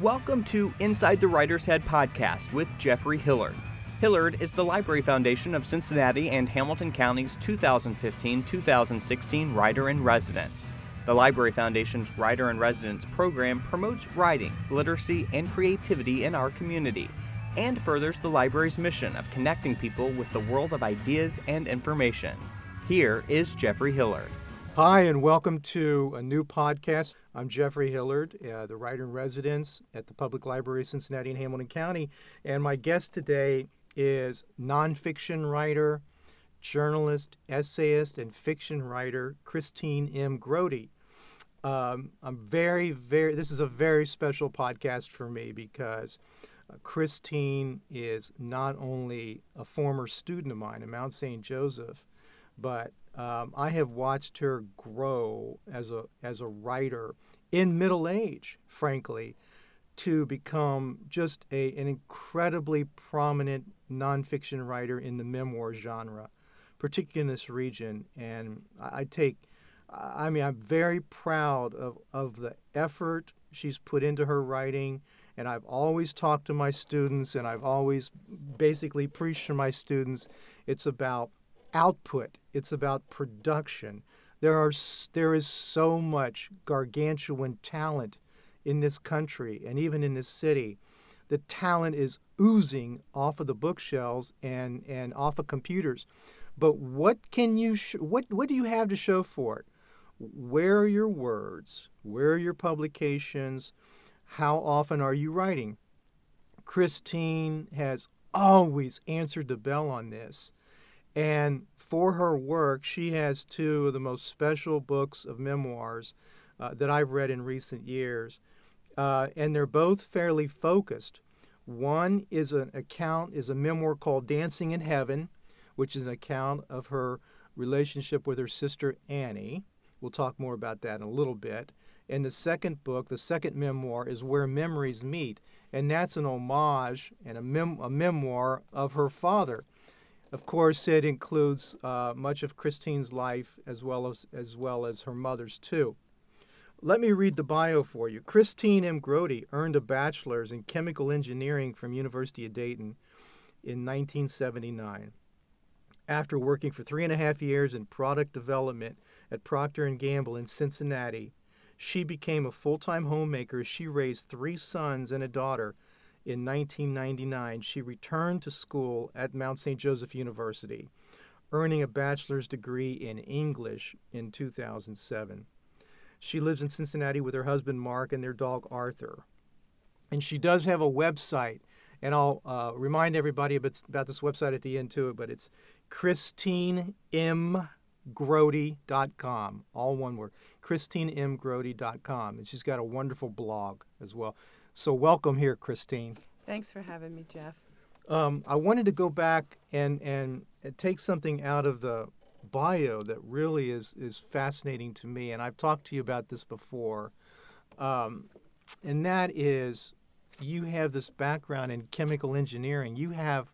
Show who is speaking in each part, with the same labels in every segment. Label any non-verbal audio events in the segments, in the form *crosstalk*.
Speaker 1: Welcome to Inside the Writer's Head podcast with Jeffrey Hillard. Hillard is the Library Foundation of Cincinnati and Hamilton County's 2015 2016 Writer in Residence. The Library Foundation's Writer in Residence program promotes writing, literacy, and creativity in our community and furthers the library's mission of connecting people with the world of ideas and information. Here is Jeffrey Hillard.
Speaker 2: Hi, and welcome to a new podcast. I'm Jeffrey Hillard, uh, the writer in residence at the Public Library of Cincinnati and Hamilton County. And my guest today is nonfiction writer, journalist, essayist, and fiction writer Christine M. Grote. Um, I'm very, very, this is a very special podcast for me because uh, Christine is not only a former student of mine at Mount St. Joseph, but um, I have watched her grow as a as a writer in middle age, frankly, to become just a, an incredibly prominent nonfiction writer in the memoir genre, particularly in this region. And I, I take, I mean, I'm very proud of, of the effort she's put into her writing. And I've always talked to my students, and I've always basically preached to my students it's about output, it's about production. There, are, there is so much gargantuan talent in this country and even in this city. The talent is oozing off of the bookshelves and, and off of computers. But what can you sh- what what do you have to show for it? Where are your words? Where are your publications? How often are you writing? Christine has always answered the bell on this. And for her work, she has two of the most special books of memoirs uh, that I've read in recent years. Uh, and they're both fairly focused. One is an account, is a memoir called Dancing in Heaven, which is an account of her relationship with her sister Annie. We'll talk more about that in a little bit. And the second book, the second memoir, is Where Memories Meet, and that's an homage and a, mem- a memoir of her father. Of course, it includes uh, much of Christine's life as well as, as well as her mother's too. Let me read the bio for you. Christine M. Grote earned a bachelor's in chemical engineering from University of Dayton in 1979. After working for three and a half years in product development at Procter & Gamble in Cincinnati, she became a full-time homemaker. as She raised three sons and a daughter. In 1999, she returned to school at Mount St. Joseph University, earning a bachelor's degree in English in 2007. She lives in Cincinnati with her husband Mark and their dog Arthur. And she does have a website, and I'll uh, remind everybody about, this website at the end too. But it's ChristineMGrote.com, all one word, ChristineMGrote.com, and she's got a wonderful blog as well. So welcome here, Christine.
Speaker 3: Thanks for having me, Jeff.
Speaker 2: Um, I wanted to go back and and take something out of the bio that really is is fascinating to me, and I've talked to you about this before, um, and that is you have this background in chemical engineering. You have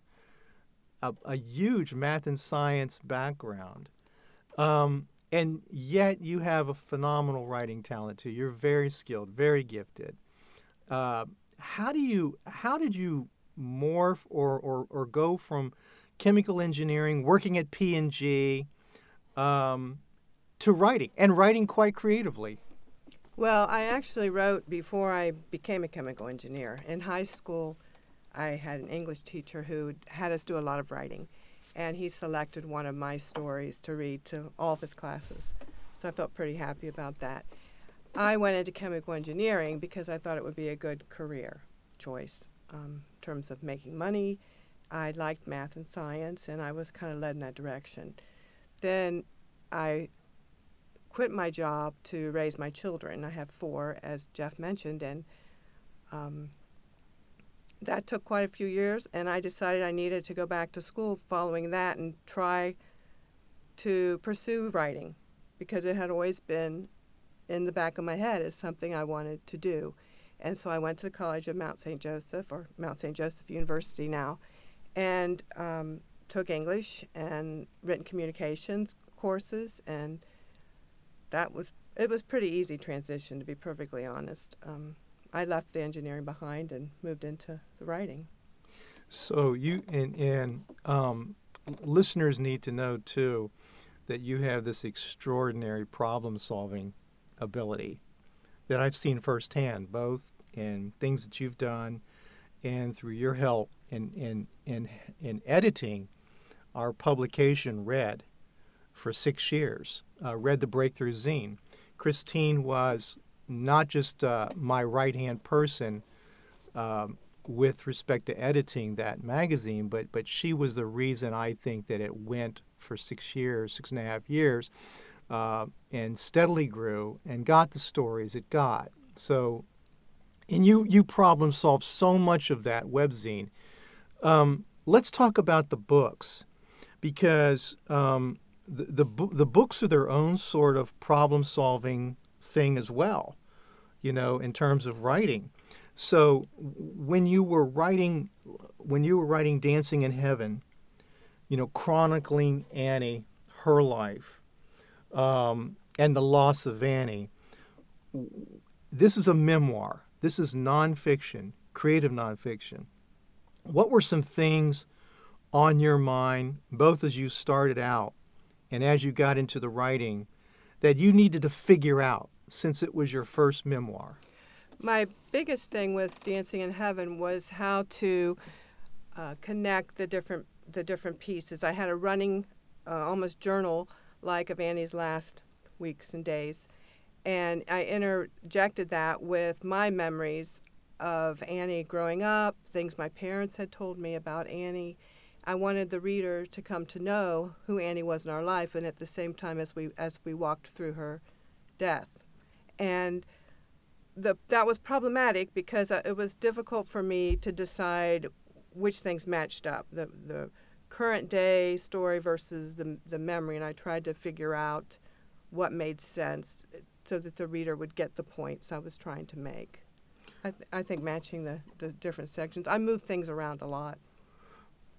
Speaker 2: a, a huge math and science background, um, and yet you have a phenomenal writing talent too. You're very skilled, very gifted. Uh, how do you how did you morph or, or, or go from chemical engineering, working at P and G, um, to writing and writing quite creatively?
Speaker 3: Well, I actually wrote before I became a chemical engineer. In high school, I had an English teacher who had us do a lot of writing, and he selected one of my stories to read to all of his classes. So I felt pretty happy about that. I went into chemical engineering because I thought it would be a good career choice um, in terms of making money. I liked math and science, and I was kind of led in that direction. Then I quit my job to raise my children. I have four, as Jeff mentioned, and um, that took quite a few years. And I decided I needed to go back to school following that and try to pursue writing because it had always been in the back of my head as something I wanted to do. And so I went to the College of Mount St. Joseph, or Mount St. Joseph University now, and um, took English and written communications courses, and that was it was pretty easy transition to be perfectly honest. Um, I left the engineering behind and moved into the writing.
Speaker 2: So you and and um, listeners need to know too that you have this extraordinary problem-solving ability that I've seen firsthand, both in things that you've done and through your help in in in, in editing our publication Red for six years. Uh, read the Breakthrough Zine. Christine was not just uh, my right hand person um, with respect to editing that magazine, but but she was the reason I think that it went for six years, six and a half years, uh, and steadily grew and got the stories it got. So, and you you problem solved so much of that webzine. Um, let's talk about the books, because um, the, the the books are their own sort of problem solving thing as well, you know, in terms of writing. So when you were writing, when you were writing Dancing in Heaven, you know, chronicling Annie, her life, um, and the loss of Annie. This is a memoir. This is nonfiction, creative nonfiction. What were some things on your mind, both as you started out and as you got into the writing, that you needed to figure out since it was your first memoir?
Speaker 3: My biggest thing with Dancing in Heaven was how to uh, connect the different the different pieces. I had a running, uh, almost journal like of Annie's last weeks and days, and I interjected that with my memories of Annie growing up, things my parents had told me about Annie. I wanted the reader to come to know who Annie was in our life, and at the same time as we as we walked through her death, and the, that was problematic because uh, it was difficult for me to decide which things matched up the the current day story versus the the memory, and I tried to figure out what made sense so that the reader would get the points I was trying to make. I, th- I think matching the, the different sections. I move things around a lot.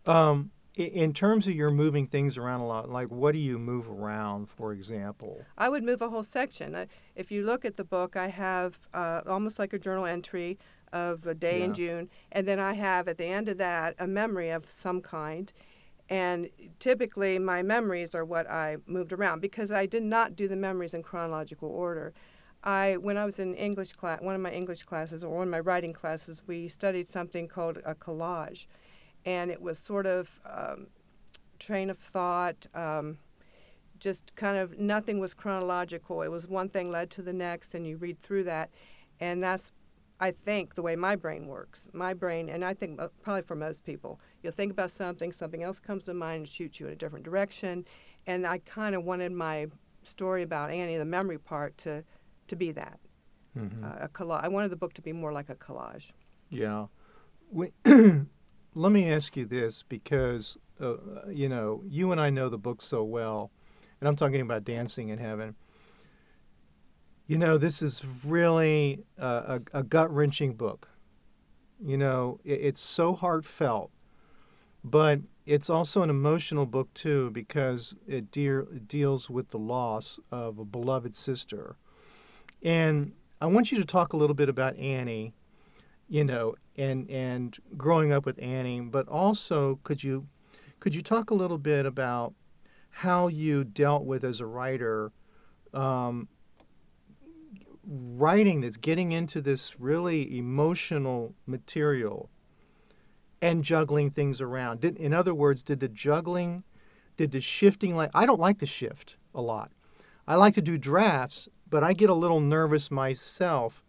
Speaker 2: Um, in terms of your moving things around a lot, like what do you move around, for example?
Speaker 3: I would move a whole section. I, if you look at the book, I have uh, almost like a journal entry of a day yeah. in June, and then I have at the end of that a memory of some kind. And typically, my memories are what I moved around because I did not do the memories in chronological order. I, when I was in English class, one of my English classes or one of my writing classes, we studied something called a collage, and it was sort of um, train of thought. Um, just kind of nothing was chronological. It was one thing led to the next, and you read through that, and that's I think the way my brain works. My brain, and I think probably for most people, you'll think about something, something else comes to mind and shoots you in a different direction. And I kind of wanted my story about Annie, the memory part, to to be that mm-hmm. uh, a collage. I wanted the book to be more like a collage.
Speaker 2: Yeah. We, *clears throat* let me ask you this because uh, you know you and I know the book so well, and I'm talking about Dancing in Heaven you know, this is really a, a, a gut wrenching book. You know, it, it's so heartfelt, but it's also an emotional book too because it, it deals with the loss of a beloved sister. And I want you to talk a little bit about Annie, you know, and and growing up with Annie, but also could you could you talk a little bit about how you dealt with as a writer um, writing this, getting into this really emotional material and juggling things around. Did, in other words, did the juggling, did the shifting like I don't like to shift a lot. I like to do drafts, but I get a little nervous myself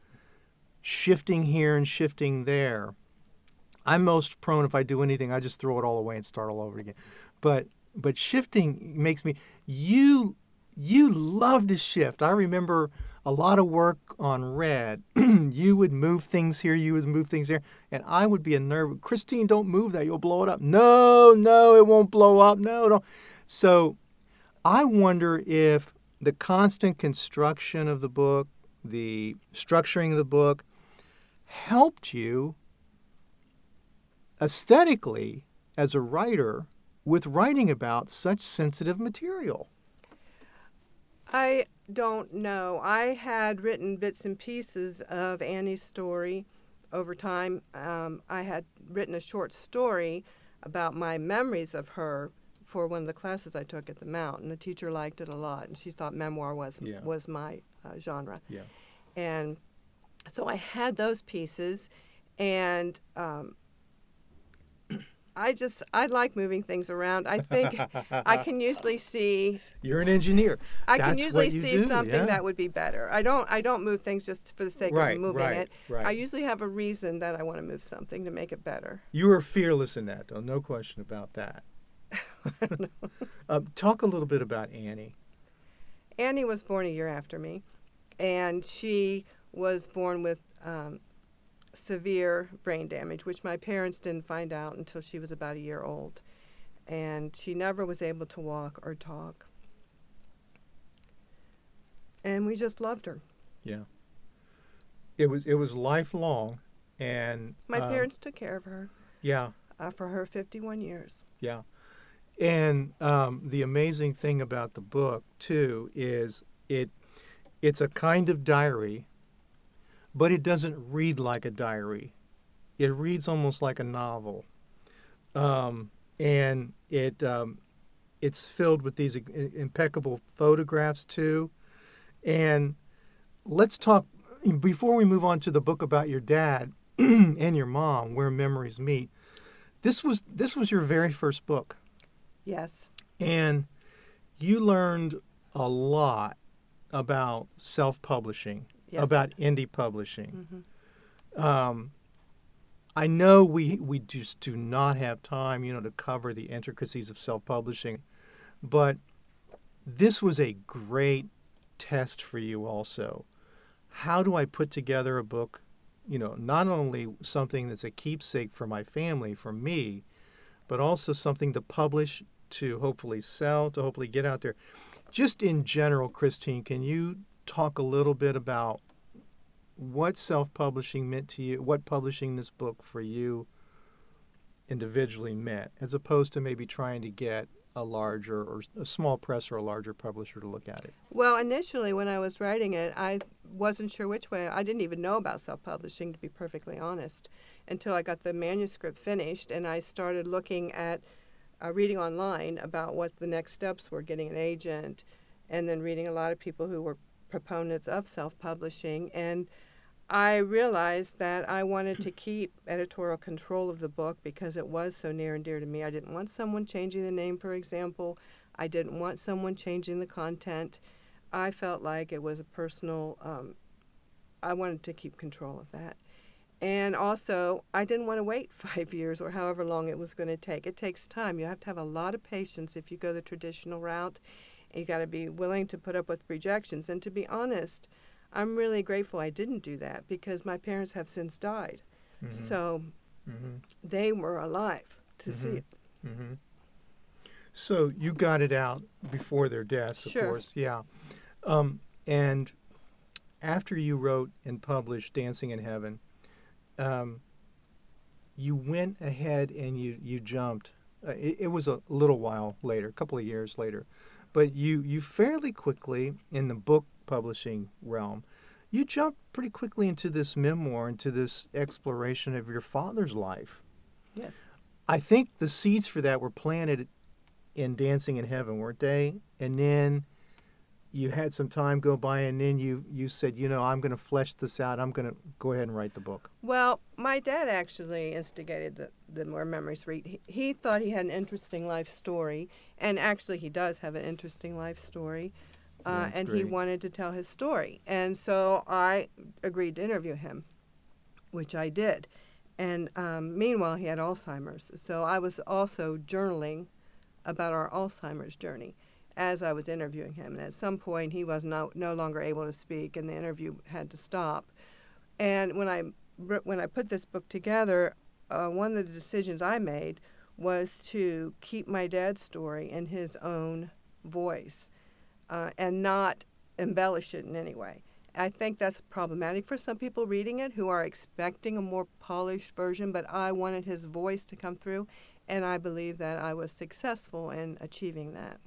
Speaker 2: shifting here and shifting there. I'm most prone if I do anything, I just throw it all away and start all over again. But but shifting makes me you you love to shift. I remember a lot of work on red. *clears throat* you would move things here, you would move things there, and I would be a nerve. Christine, don't move that, you'll blow it up. No, no, it won't blow up. No, no. So I wonder if the constant construction of the book, the structuring of the book, helped you aesthetically as a writer with writing about such sensitive material.
Speaker 3: I don't know. I had written bits and pieces of Annie's story over time. Um, I had written a short story about my memories of her for one of the classes I took at the Mount, and the teacher liked it a lot, and she thought memoir was
Speaker 2: Yeah.
Speaker 3: was my uh, genre.
Speaker 2: Yeah.
Speaker 3: And so I had those pieces, and um, I just I like moving things around. I think I *laughs* can usually see
Speaker 2: You're an engineer.
Speaker 3: I can usually see
Speaker 2: do,
Speaker 3: something
Speaker 2: yeah.
Speaker 3: that would be better. I don't I don't move things just for the sake
Speaker 2: Right,
Speaker 3: of moving
Speaker 2: right,
Speaker 3: it.
Speaker 2: right.
Speaker 3: I usually have a reason that I want to move something to make it better.
Speaker 2: You are fearless in that, though. No question about that. uh, *laughs* talk a little bit about Annie.
Speaker 3: Annie was born a year after me, and she was born with um, severe brain damage, which my parents didn't find out until she was about a year old. And she never was able to walk or talk. And we just loved her.
Speaker 2: Yeah. It was it was lifelong, and
Speaker 3: My
Speaker 2: um,
Speaker 3: parents took care of her
Speaker 2: Yeah,
Speaker 3: uh, for her 51 years.
Speaker 2: yeah. And um, the amazing thing about the book too is it it's a kind of diary, but it doesn't read like a diary. It reads almost like a novel, um, and it um, it's filled with these impeccable photographs too. And let's talk before we move on to the book about your dad *clears throat* and your mom, where memories meet. This was this was your very first book,
Speaker 3: Yes.
Speaker 2: and you learned a lot about self-publishing,
Speaker 3: Yes.
Speaker 2: about indie publishing.
Speaker 3: Mhm.
Speaker 2: Um, I know we we just do not have time, you know, to cover the intricacies of self-publishing, but this was a great test for you also. How do I put together a book, you know, not only something that's a keepsake for my family, for me, but also something to publish, to hopefully sell, to hopefully get out there. Just in general, Christine, can you talk a little bit about what self-publishing meant to you, what publishing this book for you individually meant, as opposed to maybe trying to get a larger or a small press or a larger publisher to look at it.
Speaker 3: Well, initially, when I was writing it, I wasn't sure which way. I didn't even know about self publishing, to be perfectly honest, until I got the manuscript finished and I started looking at uh, reading online about what the next steps were getting an agent, and then reading a lot of people who were proponents of self publishing. And I realized that I wanted to keep editorial control of the book because it was so near and dear to me. I didn't want someone changing the name, for example. I didn't want someone changing the content. I felt like it was a personal, um, I wanted to keep control of that. And also, I didn't want to wait *laughs* five years or however long it was going to take. It takes time. You have to have a lot of patience if you go the traditional route. You got to be willing to put up with rejections. And to be honest, I'm really grateful I didn't do that because my parents have since died. So
Speaker 2: Mm-hmm.
Speaker 3: they were alive to see
Speaker 2: Mhm.
Speaker 3: it.
Speaker 2: Mm-hmm. So you got it out before their deaths, of
Speaker 3: Sure.
Speaker 2: course. Yeah. Um, and after you wrote and published Dancing in Heaven, um, you went ahead and you, you jumped. Uh, it, it was a little while later, a couple of years later, but you, you fairly quickly, in the book publishing realm, you jumped pretty quickly into this memoir, into this exploration of your father's life.
Speaker 3: Yes.
Speaker 2: I think the seeds for that were planted in Dancing in Heaven, weren't they? And then you had some time go by, and then you you said, you know, I'm going to flesh this out. I'm going to go ahead and write the book.
Speaker 3: Well, my dad actually instigated the, the Where Memories Meet. He, he thought he had an interesting life story, and actually, he does have an interesting life story. Uh, and he wanted to tell his story. And so I agreed to interview him, which I did. And um, meanwhile, he had Alzheimer's. So I was also journaling about our Alzheimer's journey as I was interviewing him. And at some point, he was no, no longer able to speak, and the interview had to stop. And when I when I put this book together, uh, one of the decisions I made was to keep my dad's story in his own voice, uh, and not embellish it in any way. I think that's problematic for some people reading it who are expecting a more polished version, but I wanted his voice to come through, and I believe that I was successful in achieving that.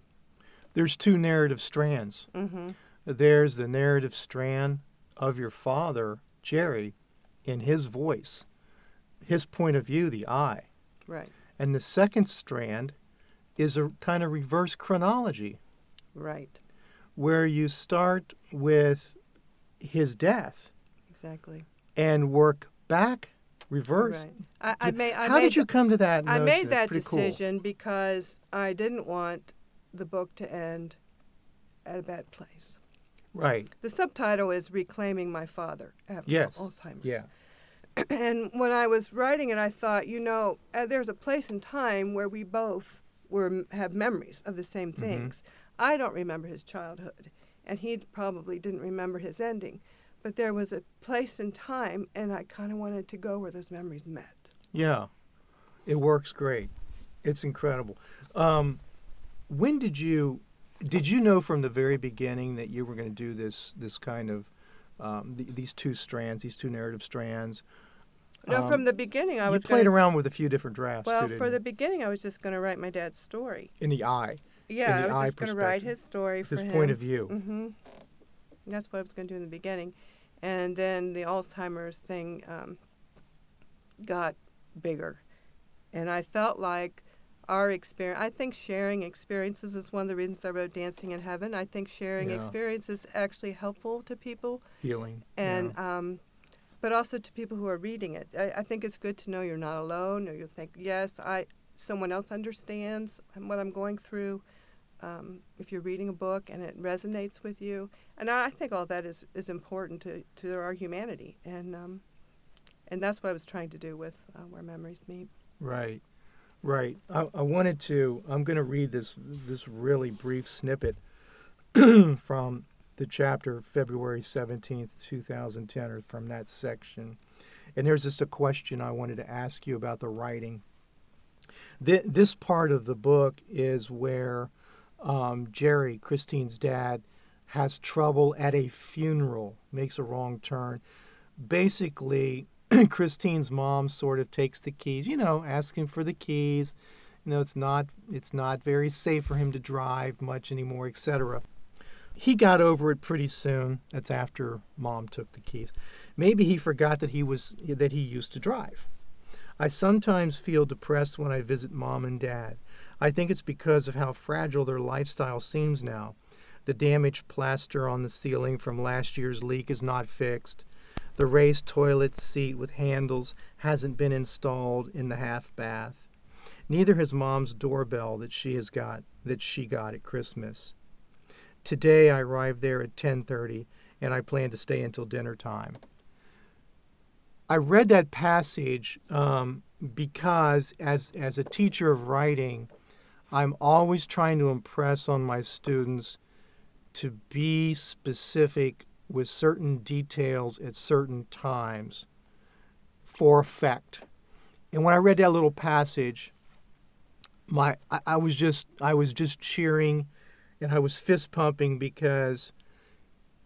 Speaker 2: There's two narrative strands.
Speaker 3: hmm
Speaker 2: there's the narrative strand of your father, Jerry, in his voice, his point of view, the I.
Speaker 3: Right.
Speaker 2: And the second strand is a kind of reverse chronology
Speaker 3: Right.
Speaker 2: Where you start with his death
Speaker 3: Exactly.
Speaker 2: and work back reverse.
Speaker 3: Right. I, I made. I
Speaker 2: How
Speaker 3: made
Speaker 2: did you come to that?
Speaker 3: I made that
Speaker 2: pretty cool.
Speaker 3: decision because I didn't want the book to end at a bad place.
Speaker 2: Right.
Speaker 3: The subtitle is "Reclaiming My Father After
Speaker 2: Yes.
Speaker 3: Alzheimer's."
Speaker 2: Yeah. *clears throat*
Speaker 3: and when I was writing it, I thought, you know, uh, there's a place in time where we both were have memories of the same
Speaker 2: Mm-hmm.
Speaker 3: I don't remember his childhood, and he probably didn't remember his ending. But there was a place and time, and I kind of wanted to go where those memories met.
Speaker 2: Yeah. It works great. It's incredible. Um, when did you did you know from the very beginning that you were going to do this this kind of um, th- these two strands, these two narrative strands?
Speaker 3: No,
Speaker 2: Um,
Speaker 3: from the beginning, I
Speaker 2: you
Speaker 3: was
Speaker 2: played
Speaker 3: gonna,
Speaker 2: around with a few different drafts.
Speaker 3: Well,
Speaker 2: too,
Speaker 3: for
Speaker 2: you?
Speaker 3: the beginning, I was just going to write my dad's story.
Speaker 2: in the eye,
Speaker 3: Yeah, I was just going to write his story for
Speaker 2: his
Speaker 3: him.
Speaker 2: point of view.
Speaker 3: hmm That's what I was going to do in the beginning, and then the Alzheimer's thing um, got bigger, and I felt like our experience. I think sharing experiences is one of the reasons I wrote Dancing in Heaven. I think sharing
Speaker 2: Yeah.
Speaker 3: experience is actually helpful to people,
Speaker 2: Healing.
Speaker 3: and
Speaker 2: yeah.
Speaker 3: um, but also to people who are reading it. I, I think it's good to know you're not alone, or you think, yes, I someone else understands what I'm going through. Um, if you're reading a book and it resonates with you, and I think all that is, is important to, to our humanity, and um, and that's what I was trying to do with uh, Where Memories Meet.
Speaker 2: Right, right. I, I wanted to. I'm going to read this this really brief snippet *clears throat* from the chapter February 17th, 2010, or from that section. And there's just a question I wanted to ask you about the writing. Th- this part of the book is where um, Jerry, Christine's dad, has trouble at a funeral, makes a wrong turn. Basically, *clears throat* Christine's mom sort of takes the keys, you know, asking for the keys. You know, it's not it's not very safe for him to drive much anymore, etc. He got over it pretty soon. That's after mom took the keys. Maybe he forgot that he was that he used to drive. I sometimes feel depressed when I visit mom and dad. I think it's because of how fragile their lifestyle seems now. The damaged plaster on the ceiling from last year's leak is not fixed. The raised toilet seat with handles hasn't been installed in the half bath. Neither has mom's doorbell that she has got that she got at Christmas. Today I arrived there at 10:30 and I plan to stay until dinner time. I read that passage um, because as as a teacher of writing, I'm always trying to impress on my students to be specific with certain details at certain times for effect. And when I read that little passage, my I, I was just I was just cheering and I was fist pumping because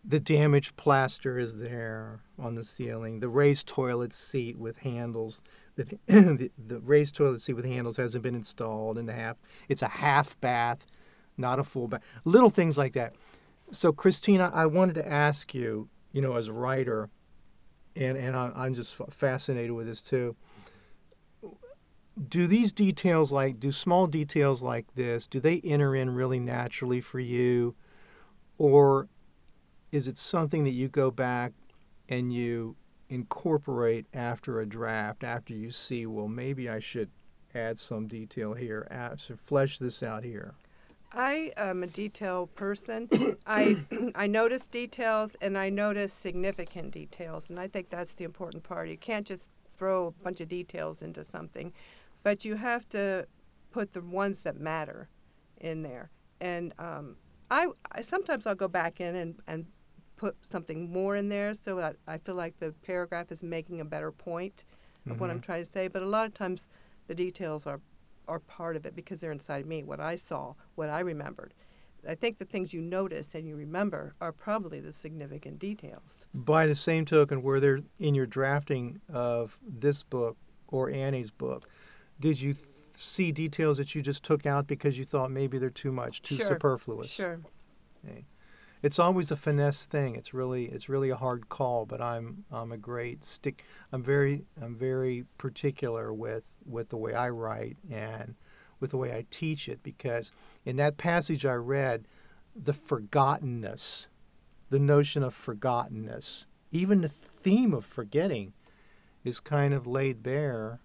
Speaker 2: the damaged plaster is there on the ceiling. The raised toilet seat with handles, *clears throat* the, the, raised toilet seat with handles hasn't been installed in the half. It's a half bath, not a full bath. Little things like that. So, Christina, I wanted to ask you, you know, as a writer, and, and I'm just fascinated with this too. Do these details, like, do small details like this, do they enter in really naturally for you? Or is it something that you go back and you incorporate after a draft, after you see, well, maybe I should add some detail here, add, so flesh this out here?
Speaker 3: I am a detail person. I *coughs* I notice details and I notice significant details, and I think that's the important part. You can't just throw a bunch of details into something, but you have to put the ones that matter in there. And um, I, I sometimes I'll go back in and, and put something more in there so that I feel like the paragraph is making a better point of what I'm
Speaker 2: Mhm.
Speaker 3: trying to say. But a lot of times the details are are part of it because they're inside me, what I saw, what I remembered. I think the things you notice and you remember are probably the significant details.
Speaker 2: By the same token, were there in your drafting of this book or Annie's book, did you th- see details that you just took out because you thought maybe they're too much, too
Speaker 3: Sure,
Speaker 2: superfluous?
Speaker 3: Sure.
Speaker 2: Okay. It's always a finesse thing. It's really it's really a hard call, but I'm I'm a great stick. I'm very I'm very particular with with the way I write and with the way I teach it because in that passage I read, the forgottenness, the notion of forgottenness, even the theme of forgetting, is kind of laid bare,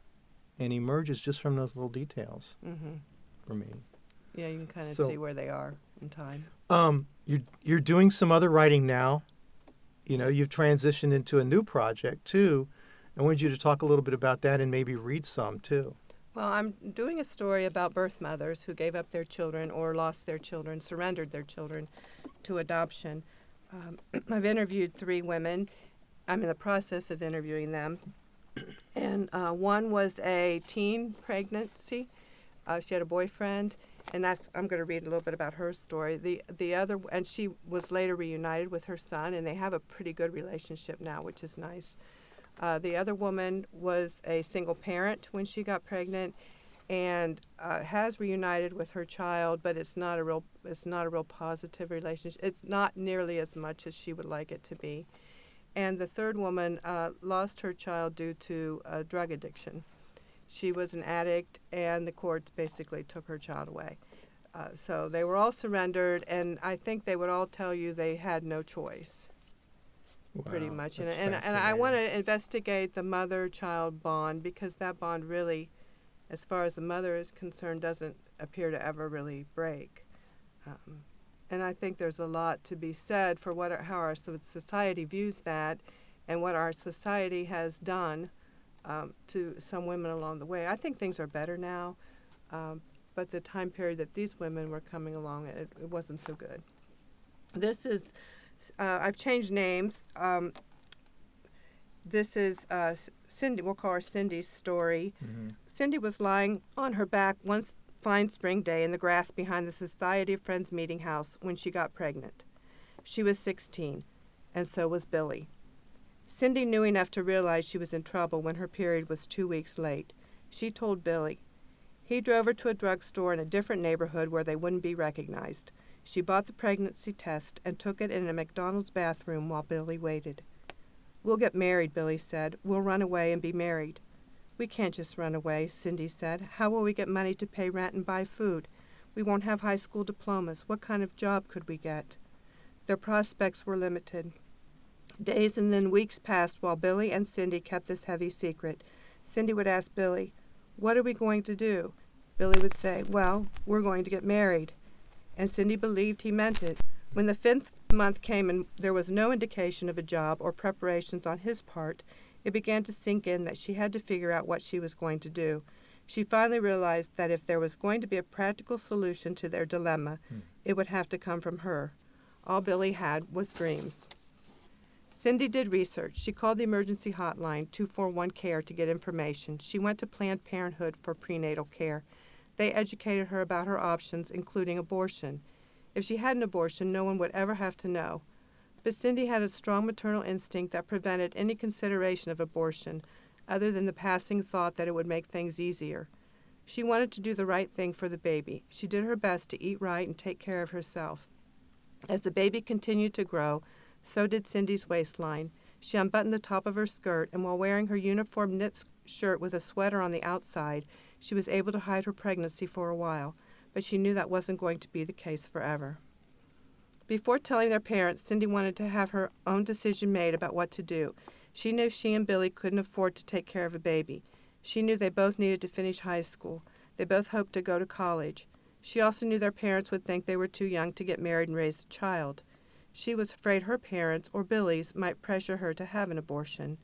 Speaker 2: and emerges just from those little details
Speaker 3: Mm-hmm.
Speaker 2: for me.
Speaker 3: Yeah, you can kind of
Speaker 2: So-
Speaker 3: see where they are in time.
Speaker 2: Um, you're you're doing some other writing now. You know, you've transitioned into a new project too. I wanted you to talk a little bit about that and maybe read some too.
Speaker 3: Well, I'm doing a story about birth mothers who gave up their children or lost their children, surrendered their children to adoption. Um, *clears throat* I've interviewed three women. I'm in the process of interviewing them. And uh, one was a teen pregnancy. Uh, she had a boyfriend, and that's I'm going to read a little bit about her story. The the other, and she was later reunited with her son, and they have a pretty good relationship now, which is nice. Uh, the other woman was a single parent when she got pregnant, and uh, has reunited with her child, but it's not a real it's not a real positive relationship. It's not nearly as much as she would like it to be. And the third woman uh, lost her child due to drug addiction. She was an addict, and the courts basically took her child away. Uh, so they were all surrendered, and I think they would all tell you they had no choice pretty much. And, and, and I want to investigate the mother child bond because that bond really, as far as the mother is concerned, doesn't appear to ever really break. Um, and I think there's a lot to be said for what our, how our society views that and what our society has done um, to some women along the way. I think things are better now, um, but the time period that these women were coming along, it, it wasn't so good. This is uh, I've changed names. Um, this is uh, Cindy. We'll call her Cindy's story.
Speaker 2: Mhm.
Speaker 3: Cindy was lying on her back one fine spring day in the grass behind the Society of Friends meeting house when she got pregnant. She was 16, and so was Billy. Cindy knew enough to realize she was in trouble when her period was two weeks late. She told Billy. He drove her to a drugstore in a different neighborhood where they wouldn't be recognized. She bought the pregnancy test and took it in a McDonald's bathroom while Billy waited. We'll get married, Billy said. We'll run away and be married. We can't just run away, Cindy said. How will we get money to pay rent and buy food? We won't have high school diplomas. What kind of job could we get? Their prospects were limited. Days and then weeks passed while Billy and Cindy kept this heavy secret. Cindy would ask Billy, What are we going to do? Billy would say, Well, we're going to get married. And Cindy believed he meant it. When the fifth month came and there was no indication of a job or preparations on his part, it began to sink in that she had to figure out what she was going to do. She finally realized that if there was going to be a practical solution to their dilemma, hmm. it would have to come from her. All Billy had was dreams. Cindy did research. She called the emergency hotline 241 CARE to get information. She went to Planned Parenthood for prenatal care. They educated her about her options, including abortion. If she had an abortion, no one would ever have to know. But Cindy had a strong maternal instinct that prevented any consideration of abortion, other than the passing thought that it would make things easier. She wanted to do the right thing for the baby. She did her best to eat right and take care of herself. As the baby continued to grow, so did Cindy's waistline. She unbuttoned the top of her skirt, and while wearing her uniform knit shirt with a sweater on the outside, she was able to hide her pregnancy for a while, but she knew that wasn't going to be the case forever. Before telling their parents, Cindy wanted to have her own decision made about what to do. She knew she and Billy couldn't afford to take care of a baby. She knew they both needed to finish high school. They both hoped to go to college. She also knew their parents would think they were too young to get married and raise a child. She was afraid her parents, or Billy's, might pressure her to have an abortion.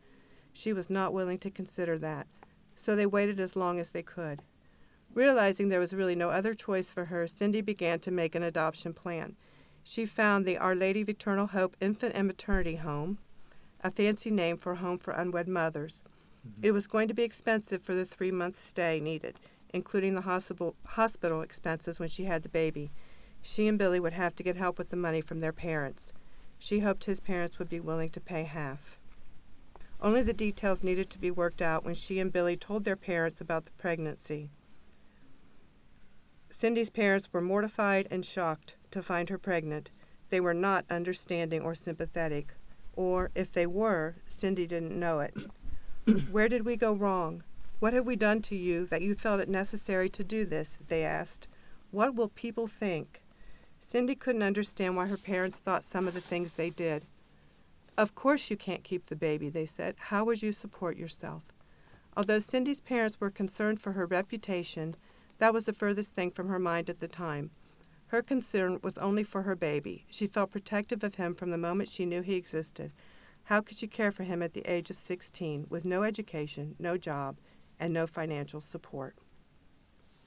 Speaker 3: She was not willing to consider that, so they waited as long as they could. Realizing there was really no other choice for her, Cindy began to make an adoption plan. She found the Our Lady of Eternal Hope Infant and Maternity Home, a fancy name for a home for unwed mothers. Mm-hmm. It was going to be expensive for the three month stay needed, including the hospital, hospital expenses when she had the baby. She and Billy would have to get help with the money from their parents. She hoped his parents would be willing to pay half. Only the details needed to be worked out when she and Billy told their parents about the pregnancy. Cindy's parents were mortified and shocked to find her pregnant. they were not understanding or sympathetic, or if they were, Cindy didn't know it. *coughs* Where did we go wrong? What have we done to you that you felt it necessary to do this? They asked. What will people think? Cindy couldn't understand why her parents thought some of the things they did. Of course you can't keep the baby, they said. How would you support yourself? Although Cindy's parents were concerned for her reputation, that was the furthest thing from her mind at the time. Her concern was only for her baby. She felt protective of him from the moment she knew he existed. How could she care for him at the age of 16 with no education, no job, and no financial support?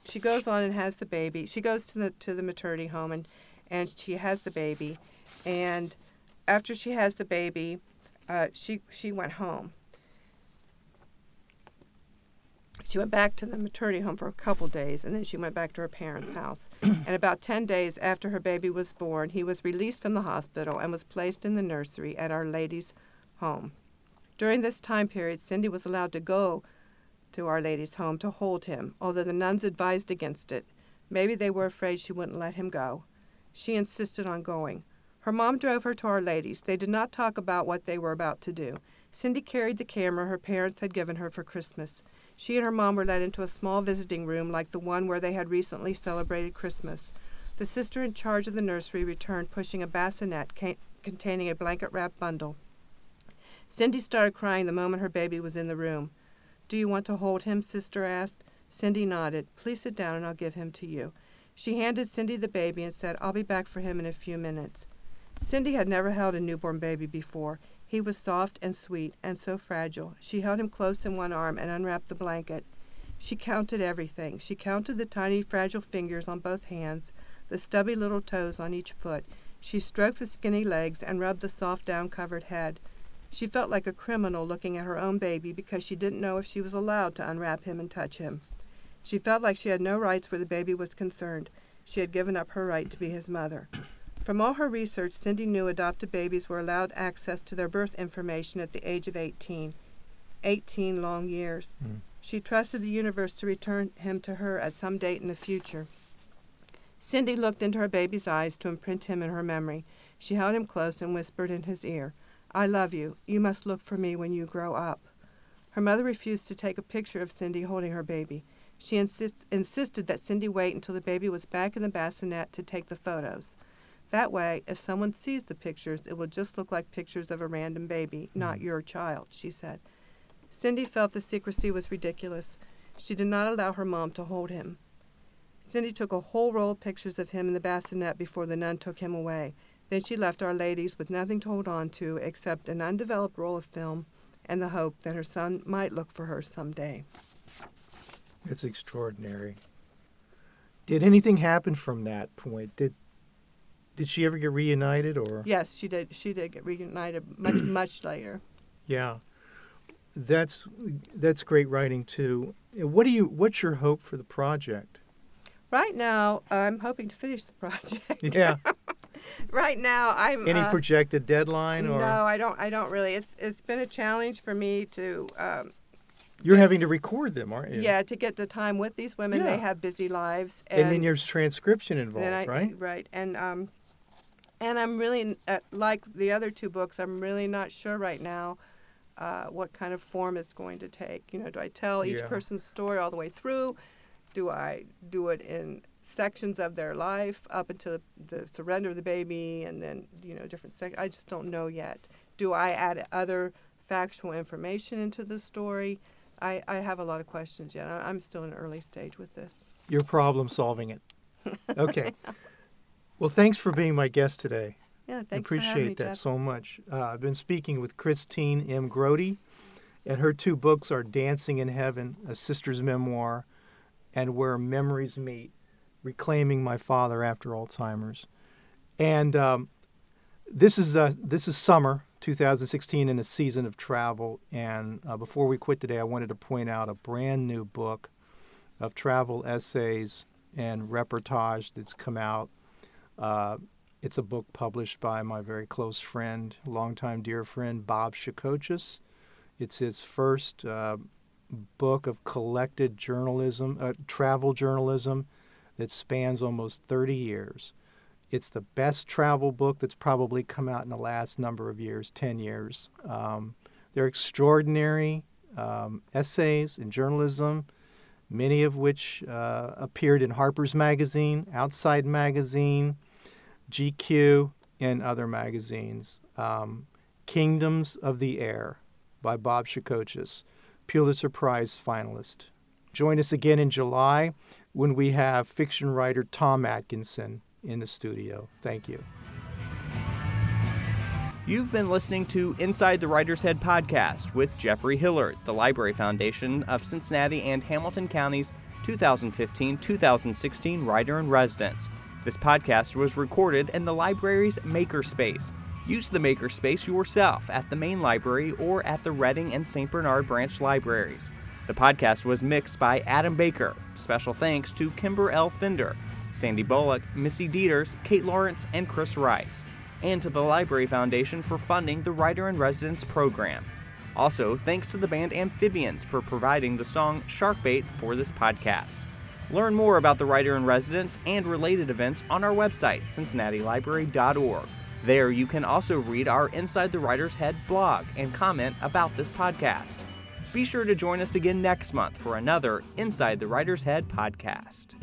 Speaker 3: She goes on and has the baby. She goes to the to the maternity home and and she has the baby, and after she has the baby, uh, she she went home. She went back to the maternity home for a couple days, and then she went back to her parents' house. *clears throat* and about 10 days after her baby was born, he was released from the hospital and was placed in the nursery at Our Lady's home. During this time period, Cindy was allowed to go to Our Lady's home to hold him, although the nuns advised against it. Maybe they were afraid she wouldn't let him go. She insisted on going. Her mom drove her to Our Lady's. They did not talk about what they were about to do. Cindy carried the camera her parents had given her for Christmas. She and her mom were led into a small visiting room like the one where they had recently celebrated Christmas. The sister in charge of the nursery returned pushing a bassinet ca- containing a blanket wrapped bundle. Cindy started crying the moment her baby was in the room. Do you want to hold him? Sister asked. Cindy nodded. Please sit down and I'll give him to you. She handed Cindy the baby and said, I'll be back for him in a few minutes. Cindy had never held a newborn baby before. He was soft and sweet and so fragile. She held him close in one arm and unwrapped the blanket. She counted everything. She counted the tiny, fragile fingers on both hands, the stubby little toes on each foot. She stroked the skinny legs and rubbed the soft, down covered head. She felt like a criminal looking at her own baby because she didn't know if she was allowed to unwrap him and touch him. She felt like she had no rights where the baby was concerned. She had given up her right to be his mother. *clears throat* From all her research, Cindy knew adopted babies were allowed access to their birth information at the age of 18. 18 long years. Mm. She trusted the universe to return him to her at some date in the future. Cindy looked into her baby's eyes to imprint him in her memory. She held him close and whispered in his ear, I love you. You must look for me when you grow up. Her mother refused to take a picture of Cindy holding her baby. She insist- insisted that Cindy wait until the baby was back in the bassinet to take the photos. That way, if someone sees the pictures, it will just look like pictures of a random baby, not mm. your child, she said. Cindy felt the secrecy was ridiculous. She did not allow her mom to hold him. Cindy took a whole roll of pictures of him in the bassinet before the nun took him away. Then she left Our Ladies with nothing to hold on to except an undeveloped roll of film and the hope that her son might look for her someday.
Speaker 2: It's extraordinary. Did anything happen from that point? Did did she ever get reunited or?
Speaker 3: Yes, she did. She did get reunited much *clears throat* much later.
Speaker 2: Yeah, that's that's great writing too. What do you? What's your hope for the project?
Speaker 3: Right now, I'm hoping to finish the project.
Speaker 2: Yeah. *laughs* *laughs*
Speaker 3: right now, I'm.
Speaker 2: Any uh, projected deadline or?
Speaker 3: No, I don't. I don't really. It's it's been a challenge for me to. Um,
Speaker 2: you're having to record them, aren't you?
Speaker 3: Yeah, to get the time with these women. Yeah. They have busy lives.
Speaker 2: And, and then there's transcription involved,
Speaker 3: I,
Speaker 2: right?
Speaker 3: Right. And um, and I'm really uh, like the other two books. I'm really not sure right now uh, what kind of form it's going to take. You know, do I tell each yeah. person's story all the way through? Do I do it in sections of their life up until the, the surrender of the baby, and then you know different sections? I just don't know yet. Do I add other factual information into the story? I, I have a lot of questions yet. I'm still in an early stage with this.
Speaker 2: You're problem solving it. *laughs* Okay. Well, thanks for being my guest today.
Speaker 3: Yeah, thanks
Speaker 2: I appreciate
Speaker 3: me,
Speaker 2: that
Speaker 3: Jeff.
Speaker 2: so much. Uh, I've been speaking with Christine M. Grote, and her two books are Dancing in Heaven, a sister's memoir, and Where Memories Meet, Reclaiming My Father After Alzheimer's. And um, this is uh, this is summer 2016 in a season of travel. And uh, before we quit today, I wanted to point out a brand new book of travel essays and reportage that's come out uh, it's a book published by my very close friend, longtime dear friend, Bob Shacochis. It's his first uh, book of collected journalism, uh, travel journalism that spans almost 30 years. It's the best travel book that's probably come out in the last number of years 10 years. Um, they're extraordinary um, essays in journalism, many of which uh, appeared in Harper's Magazine, Outside Magazine, GQ, and other magazines. Um, Kingdoms of the Air by Bob Shacochis, Pulitzer Prize finalist. Join us again in July when we have fiction writer Tom Atkinson in the studio. Thank you.
Speaker 1: You've been listening to Inside the Writer's Head podcast with Jeffrey Hillard, the Library Foundation of Cincinnati and Hamilton County's 2015 2016 Writer in Residence. This podcast was recorded in the library's Makerspace. Use the Makerspace yourself at the main library or at the Reading and St. Bernard branch libraries. The podcast was mixed by Adam Baker. Special thanks to Kimber L. Fender, Sandy Bullock, Missy Dieters, Kate Lawrence, and Chris Rice and to the Library Foundation for funding the Writer in Residence program. Also, thanks to the band Amphibians for providing the song Sharkbait for this podcast. Learn more about the Writer in Residence and related events on our website, cincinnatilibrary.org. There, you can also read our Inside the Writer's Head blog and comment about this podcast. Be sure to join us again next month for another Inside the Writer's Head podcast.